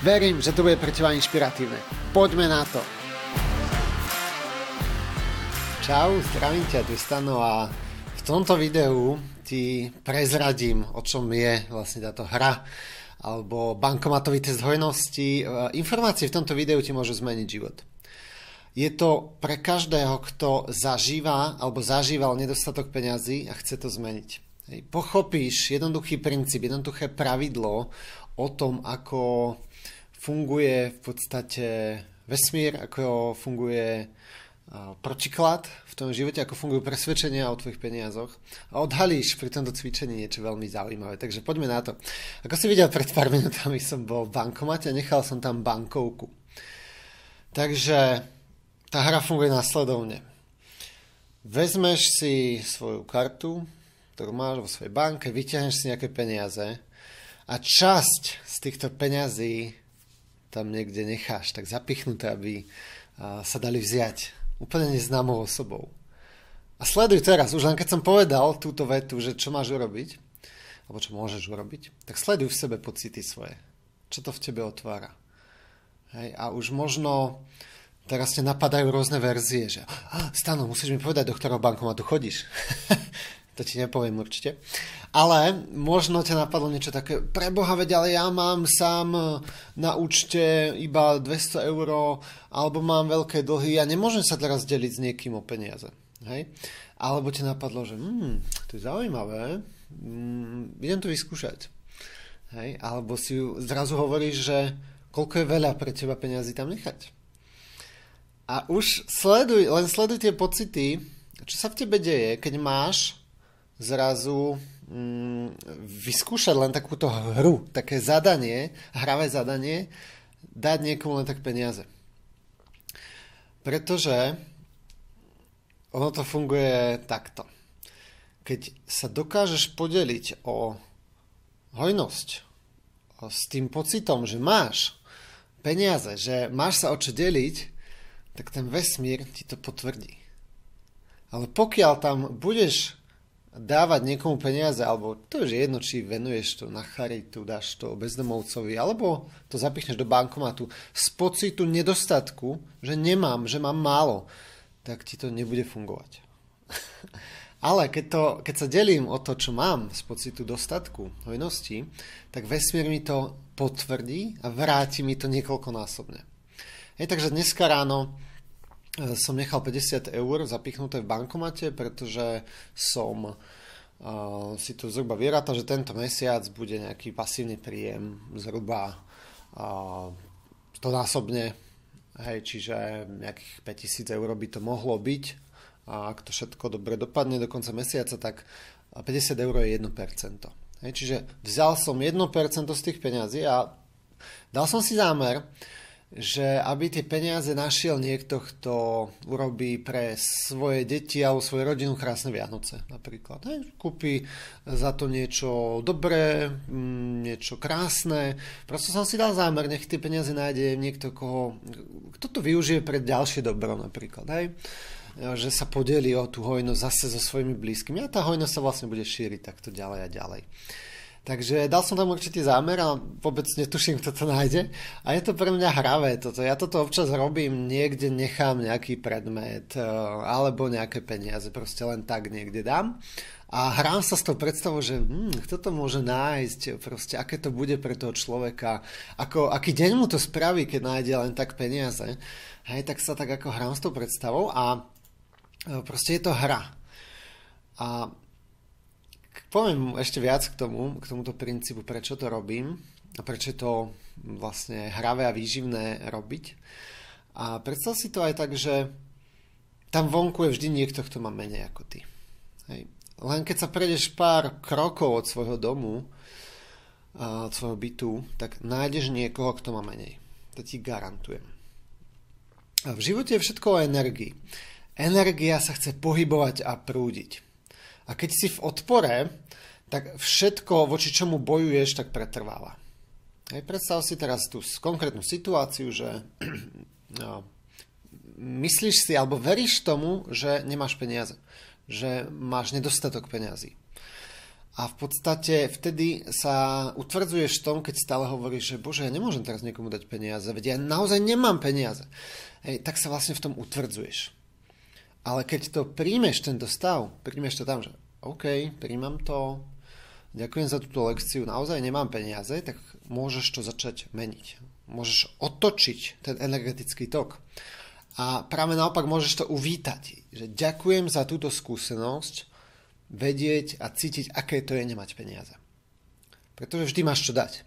Verím, že to bude pre teba inšpiratívne. Poďme na to. Čau, zdravím ťa, tu Stano a v tomto videu ti prezradím, o čom je vlastne táto hra alebo bankomatový test hojnosti. Informácie v tomto videu ti môžu zmeniť život. Je to pre každého, kto zažíva alebo zažíval nedostatok peňazí a chce to zmeniť. Pochopíš jednoduchý princíp, jednoduché pravidlo o tom, ako funguje v podstate vesmír, ako funguje protiklad v tom živote, ako fungujú presvedčenia o tvojich peniazoch a odhalíš pri tomto cvičení niečo veľmi zaujímavé. Takže poďme na to. Ako si videl, pred pár minútami som bol v bankomate a nechal som tam bankovku. Takže tá hra funguje následovne. Vezmeš si svoju kartu, ktorú máš vo svojej banke, vyťahneš si nejaké peniaze a časť z týchto peňazí tam niekde necháš tak zapichnuté, aby sa dali vziať úplne neznámou osobou. A sleduj teraz, už len keď som povedal túto vetu, že čo máš urobiť, alebo čo môžeš urobiť, tak sleduj v sebe pocity svoje. Čo to v tebe otvára. Hej, a už možno teraz te napadajú rôzne verzie, že Stano, musíš mi povedať, do ktorého bankomatu chodíš. to ti nepoviem určite. Ale možno ťa napadlo niečo také, preboha veď, ale ja mám sám na účte iba 200 eur, alebo mám veľké dlhy, ja nemôžem sa teraz deliť s niekým o peniaze. Hej? Alebo ťa napadlo, že hm, to je zaujímavé, hm, idem to vyskúšať. Hej? Alebo si zrazu hovoríš, že koľko je veľa pre teba peniazy tam nechať. A už sleduj, len sleduj tie pocity, čo sa v tebe deje, keď máš zrazu mm, vyskúšať len takúto hru, také zadanie, hravé zadanie, dať niekomu len tak peniaze. Pretože ono to funguje takto. Keď sa dokážeš podeliť o hojnosť s tým pocitom, že máš peniaze, že máš sa o čo deliť, tak ten vesmír ti to potvrdí. Ale pokiaľ tam budeš dávať niekomu peniaze, alebo to je jedno, či venuješ to na charitu, dáš to bezdomovcovi, alebo to zapichneš do bankomatu z pocitu nedostatku, že nemám, že mám málo, tak ti to nebude fungovať. Ale keď, to, keď sa delím o to, čo mám z pocitu dostatku, hojnosti, tak vesmír mi to potvrdí a vráti mi to niekoľkonásobne. Hej, takže dneska ráno som nechal 50 eur zapichnuté v bankomate, pretože som uh, si tu zhruba vyrátal, že tento mesiac bude nejaký pasívny príjem zhruba uh, to násobne, hej, čiže nejakých 5000 eur by to mohlo byť a ak to všetko dobre dopadne do konca mesiaca, tak 50 eur je 1%. Hej, čiže vzal som 1% z tých peňazí a dal som si zámer, že aby tie peniaze našiel niekto, kto urobí pre svoje deti alebo svoju rodinu krásne Vianoce napríklad. Hej, kúpi za to niečo dobré, mm, niečo krásne. Prosto som si dal zámer, nech tie peniaze nájde niekto, koho, kto to využije pre ďalšie dobro napríklad. Hej že sa podeli o tú hojnosť zase so svojimi blízkymi a tá hojnosť sa vlastne bude šíriť takto ďalej a ďalej. Takže dal som tam určitý zámer a vôbec netuším, kto to nájde. A je to pre mňa hravé toto. Ja toto občas robím, niekde nechám nejaký predmet e, alebo nejaké peniaze, proste len tak niekde dám. A hrám sa s tou predstavou, že hm, kto to môže nájsť, proste aké to bude pre toho človeka, ako, aký deň mu to spraví, keď nájde len tak peniaze. Hej, tak sa tak ako hrám s tou predstavou a e, proste je to hra. A Poviem ešte viac k tomu, k tomuto princípu, prečo to robím a prečo to vlastne hravé a výživné robiť. A predstav si to aj tak, že tam vonku je vždy niekto, kto má menej ako ty. Hej. Len keď sa prejdeš pár krokov od svojho domu, od svojho bytu, tak nájdeš niekoho, kto má menej. To ti garantujem. A v živote je všetko o energii. Energia sa chce pohybovať a prúdiť. A keď si v odpore, tak všetko, voči čomu bojuješ, tak pretrváva. Hej, predstav si teraz tú konkrétnu situáciu, že no, myslíš si alebo veríš tomu, že nemáš peniaze, že máš nedostatok peniazy. A v podstate vtedy sa utvrdzuješ v tom, keď stále hovoríš, že bože, ja nemôžem teraz niekomu dať peniaze, veď ja naozaj nemám peniaze. Hej, tak sa vlastne v tom utvrdzuješ. Ale keď to príjmeš, tento stav, príjmeš to tam, že OK, príjmam to, ďakujem za túto lekciu, naozaj nemám peniaze, tak môžeš to začať meniť. Môžeš otočiť ten energetický tok. A práve naopak môžeš to uvítať, že ďakujem za túto skúsenosť, vedieť a cítiť, aké to je nemať peniaze. Pretože vždy máš čo dať.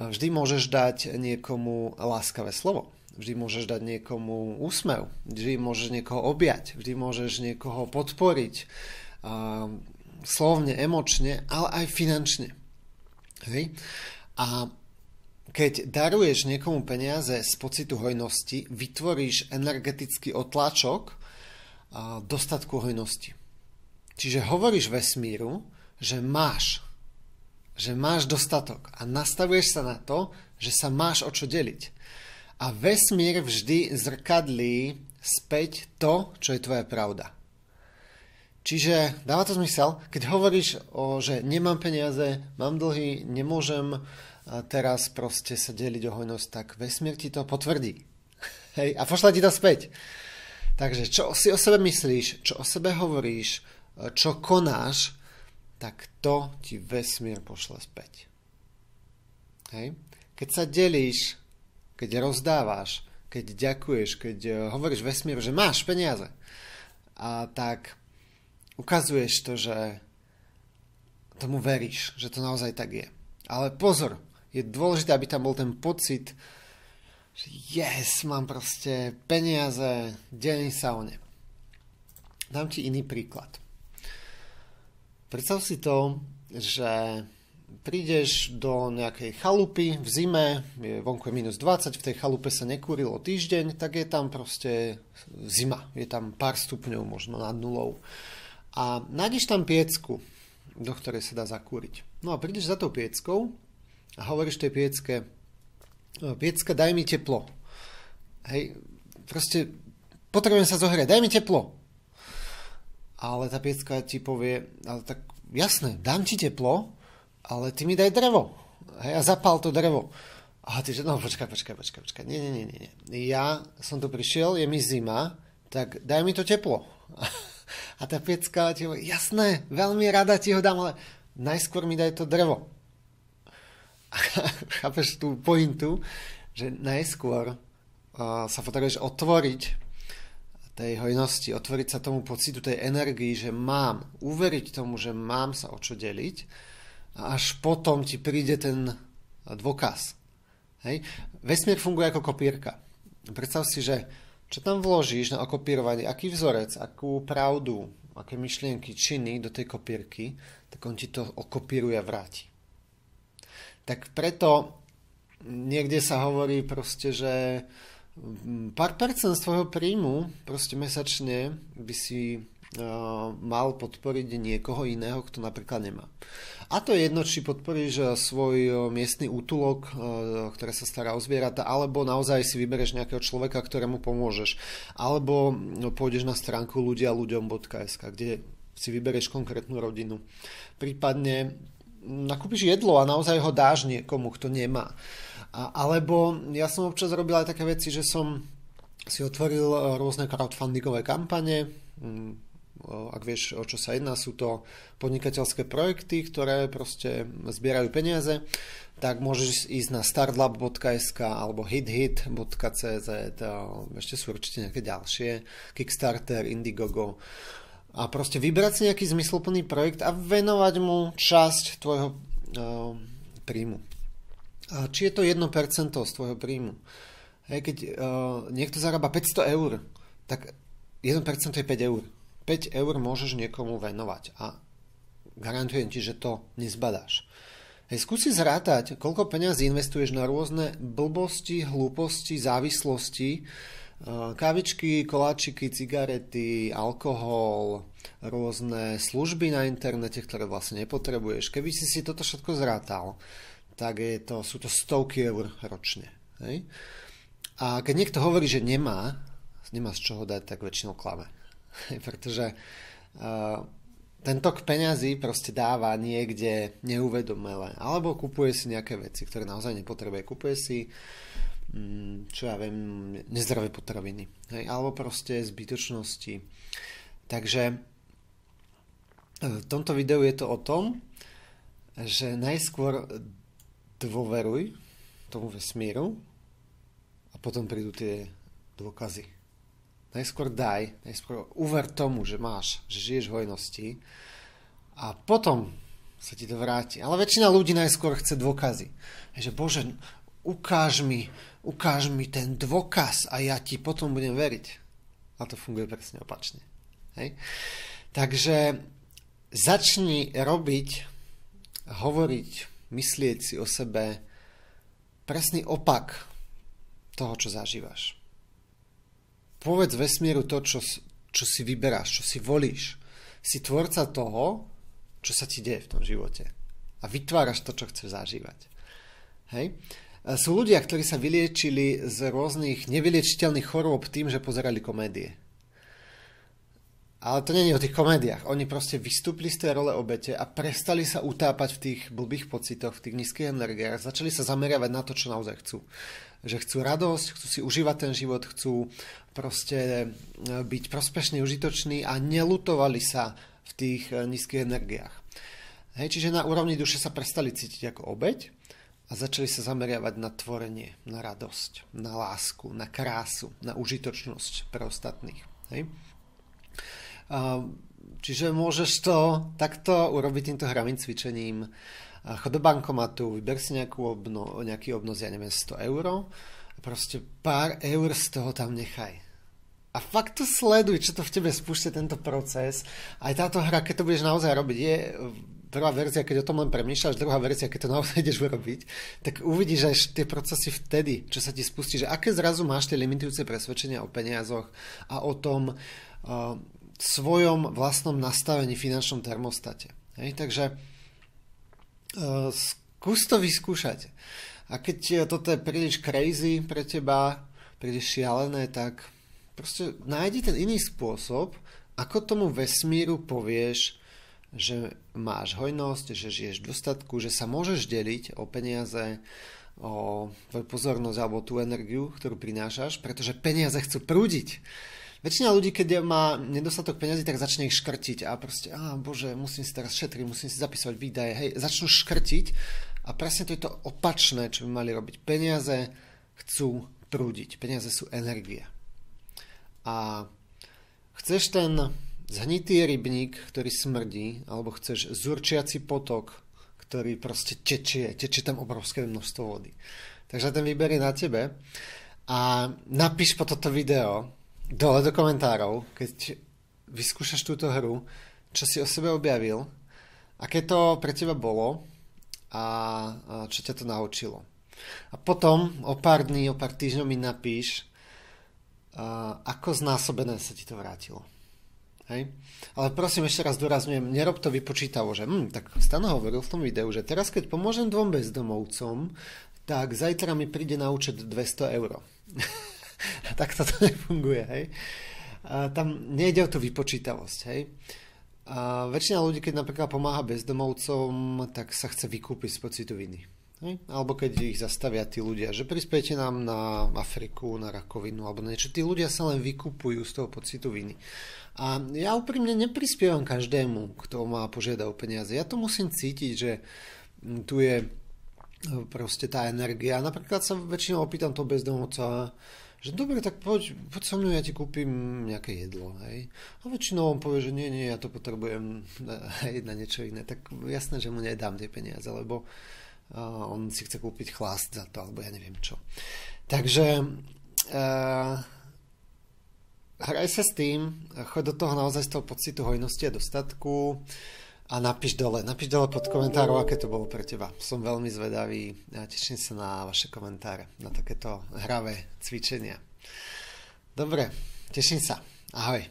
Vždy môžeš dať niekomu láskavé slovo. Vždy môžeš dať niekomu úsmev. Vždy môžeš niekoho objať. Vždy môžeš niekoho podporiť. slovne, emočne, ale aj finančne. Hej? A keď daruješ niekomu peniaze z pocitu hojnosti, vytvoríš energetický otlačok dostatku hojnosti. Čiže hovoríš vesmíru, že máš, že máš dostatok a nastavuješ sa na to, že sa máš o čo deliť. A vesmír vždy zrkadlí späť to, čo je tvoja pravda. Čiže dáva to zmysel, keď hovoríš, o, že nemám peniaze, mám dlhy, nemôžem teraz proste sa deliť o hojnosť, tak vesmír ti to potvrdí. Hej, a pošla ti to späť. Takže čo si o sebe myslíš, čo o sebe hovoríš, čo konáš, tak to ti vesmír pošle späť. Hej. Keď sa delíš, keď rozdávaš, keď ďakuješ, keď hovoríš vesmíru, že máš peniaze, a tak ukazuješ to, že tomu veríš, že to naozaj tak je. Ale pozor, je dôležité, aby tam bol ten pocit, že yes, mám proste peniaze, delím sa o ne. Dám ti iný príklad. Predstav si to, že prídeš do nejakej chalupy v zime, je vonku je minus 20, v tej chalupe sa nekúrilo týždeň, tak je tam proste zima, je tam pár stupňov možno nad nulou a nájdeš tam piecku, do ktorej sa dá zakúriť. No a prídeš za tou pieckou a hovoríš tej piecke, piecka, daj mi teplo. Hej, proste potrebujem sa zohrieť, daj mi teplo. Ale tá piecka ti povie, ale tak jasné, dám ti teplo, ale ty mi daj drevo. Hej, a zapál to drevo. A ty že, no počkaj, počkaj, počkaj, počkaj, nie, nie, nie, nie. Ja som tu prišiel, je mi zima, tak daj mi to teplo. A tá pecka ti hovorí, jasné, veľmi rada ti ho dám, ale najskôr mi daj to drevo. Chápeš tú pointu, že najskôr uh, sa potrebuješ otvoriť tej hojnosti, otvoriť sa tomu pocitu tej energii, že mám, uveriť tomu, že mám sa o čo deliť a až potom ti príde ten dôkaz. Hej? Vesmír funguje ako kopírka. Predstav si, že čo tam vložíš na okopírovanie, aký vzorec, akú pravdu, aké myšlienky, činy do tej kopírky, tak on ti to okopíruje a vráti. Tak preto niekde sa hovorí proste, že pár percent z tvojho príjmu proste mesačne by si mal podporiť niekoho iného, kto napríklad nemá. A to je jedno, či podporíš svoj miestny útulok, ktoré sa stará o zvieratá, alebo naozaj si vybereš nejakého človeka, ktorému pomôžeš. Alebo no, pôjdeš na stránku ľudia ľuďom.sk, kde si vybereš konkrétnu rodinu. Prípadne nakúpiš jedlo a naozaj ho dáš niekomu, kto nemá. A, alebo ja som občas robil aj také veci, že som si otvoril rôzne crowdfundingové kampane, ak vieš, o čo sa jedná, sú to podnikateľské projekty, ktoré proste zbierajú peniaze, tak môžeš ísť na startlab.sk alebo hithit.cz, ešte sú určite nejaké ďalšie, Kickstarter, Indiegogo a proste vybrať si nejaký zmysluplný projekt a venovať mu časť tvojho uh, príjmu. A či je to 1% z tvojho príjmu. Hej, keď uh, niekto zarába 500 eur, tak 1% je 5 eur 5 eur môžeš niekomu venovať a garantujem ti, že to nezbadáš. Hej, skúsi zrátať, koľko peňazí investuješ na rôzne blbosti, hlúposti, závislosti, kávičky, koláčiky, cigarety, alkohol, rôzne služby na internete, ktoré vlastne nepotrebuješ. Keby si si toto všetko zrátal, tak je to, sú to stovky eur ročne. Hej? A keď niekto hovorí, že nemá, nemá z čoho dať, tak väčšinou klame. Pretože uh, ten tok peňazí proste dáva niekde neuvedomele. Alebo kupuje si nejaké veci, ktoré naozaj nepotrebuje. Kupuje si, mm, čo ja viem, nezdravé potraviny. Hej? Alebo proste zbytočnosti. Takže e, v tomto videu je to o tom, že najskôr dôveruj tomu vesmíru a potom prídu tie dôkazy. Najskôr daj, najskôr uver tomu, že máš, že žiješ v hojnosti a potom sa ti to vráti. Ale väčšina ľudí najskôr chce dôkazy. Že Bože, ukáž mi, ukáž mi ten dôkaz a ja ti potom budem veriť. A to funguje presne opačne. Hej? Takže začni robiť, hovoriť, myslieť si o sebe presný opak toho, čo zažívaš povedz vesmíru to, čo, čo si vyberáš, čo si volíš. Si tvorca toho, čo sa ti deje v tom živote. A vytváraš to, čo chceš zažívať. Hej? Sú ľudia, ktorí sa vyliečili z rôznych nevyliečiteľných chorôb tým, že pozerali komédie. Ale to je o tých komédiách. Oni proste vystúpili z tej role obete a prestali sa utápať v tých blbých pocitoch, v tých nízkych energiách. Začali sa zameriavať na to, čo naozaj chcú že chcú radosť, chcú si užívať ten život, chcú proste e, byť prospešný, užitočný a nelutovali sa v tých e, nízkych energiách. Hej, čiže na úrovni duše sa prestali cítiť ako obeď a začali sa zameriavať na tvorenie, na radosť, na lásku, na krásu, na užitočnosť pre ostatných. Hej. Čiže môžeš to takto urobiť týmto hravým cvičením chod do bankomatu, vyber si nejakú obno, nejaký obnos, ja neviem, 100 eur proste pár eur z toho tam nechaj. A fakt to sleduj, čo to v tebe spúšťa tento proces. Aj táto hra, keď to budeš naozaj robiť, je prvá verzia, keď o tom len premýšľaš, druhá verzia, keď to naozaj ideš urobiť, tak uvidíš aj tie procesy vtedy, čo sa ti spustí, že aké zrazu máš tie limitujúce presvedčenia o peniazoch a o tom uh, svojom vlastnom nastavení finančnom termostate. Hej? Takže skús to vyskúšať. A keď toto je príliš crazy pre teba, príliš šialené, tak proste nájdi ten iný spôsob, ako tomu vesmíru povieš, že máš hojnosť, že žiješ v dostatku, že sa môžeš deliť o peniaze, o tvoju pozornosť alebo tú energiu, ktorú prinášaš, pretože peniaze chcú prúdiť. Väčšina ľudí, keď má nedostatok peniazy, tak začne ich škrtiť a proste, á bože, musím si teraz šetriť, musím si zapisovať výdaje, hej, začnú škrtiť a presne to je to opačné, čo by mali robiť. Peniaze chcú prúdiť, peniaze sú energia. A chceš ten zhnitý rybník, ktorý smrdí, alebo chceš zurčiaci potok, ktorý proste tečie, tečie tam obrovské množstvo vody. Takže ten výber je na tebe a napíš po toto video, dole do komentárov, keď vyskúšaš túto hru, čo si o sebe objavil, aké to pre teba bolo a, čo ťa to naučilo. A potom o pár dní, o pár týždňov mi napíš, ako znásobené sa ti to vrátilo. Hej? Ale prosím, ešte raz dorazňujem, nerob to vypočítavo, že hm, tak Stano hovoril v tom videu, že teraz keď pomôžem dvom bezdomovcom, tak zajtra mi príde na účet 200 eur. tak to nefunguje, hej. A tam nejde o tú vypočítavosť, hej. A väčšina ľudí, keď napríklad pomáha bezdomovcom, tak sa chce vykúpiť z pocitu viny. Hej? Alebo keď ich zastavia tí ľudia, že prispiejte nám na Afriku, na rakovinu alebo niečo. Tí ľudia sa len vykupujú z toho pocitu viny. A ja úprimne neprispievam každému, kto má požiada o peniaze. Ja to musím cítiť, že tu je proste tá energia. Napríklad sa väčšinou opýtam toho bezdomovca, že dobre, tak poď, poď so mnou, ja ti kúpim nejaké jedlo, hej. A väčšinou on povie, že nie, nie, ja to potrebujem hej, na niečo iné. Tak jasné, že mu nedám tie peniaze, lebo uh, on si chce kúpiť chlast za to, alebo ja neviem čo. Takže uh, hraj sa s tým, choď do toho naozaj z toho pocitu hojnosti a dostatku a napíš dole, napíš dole pod komentárom, aké to bolo pre teba. Som veľmi zvedavý a teším sa na vaše komentáre, na takéto hravé cvičenia. Dobre, teším sa. Ahoj.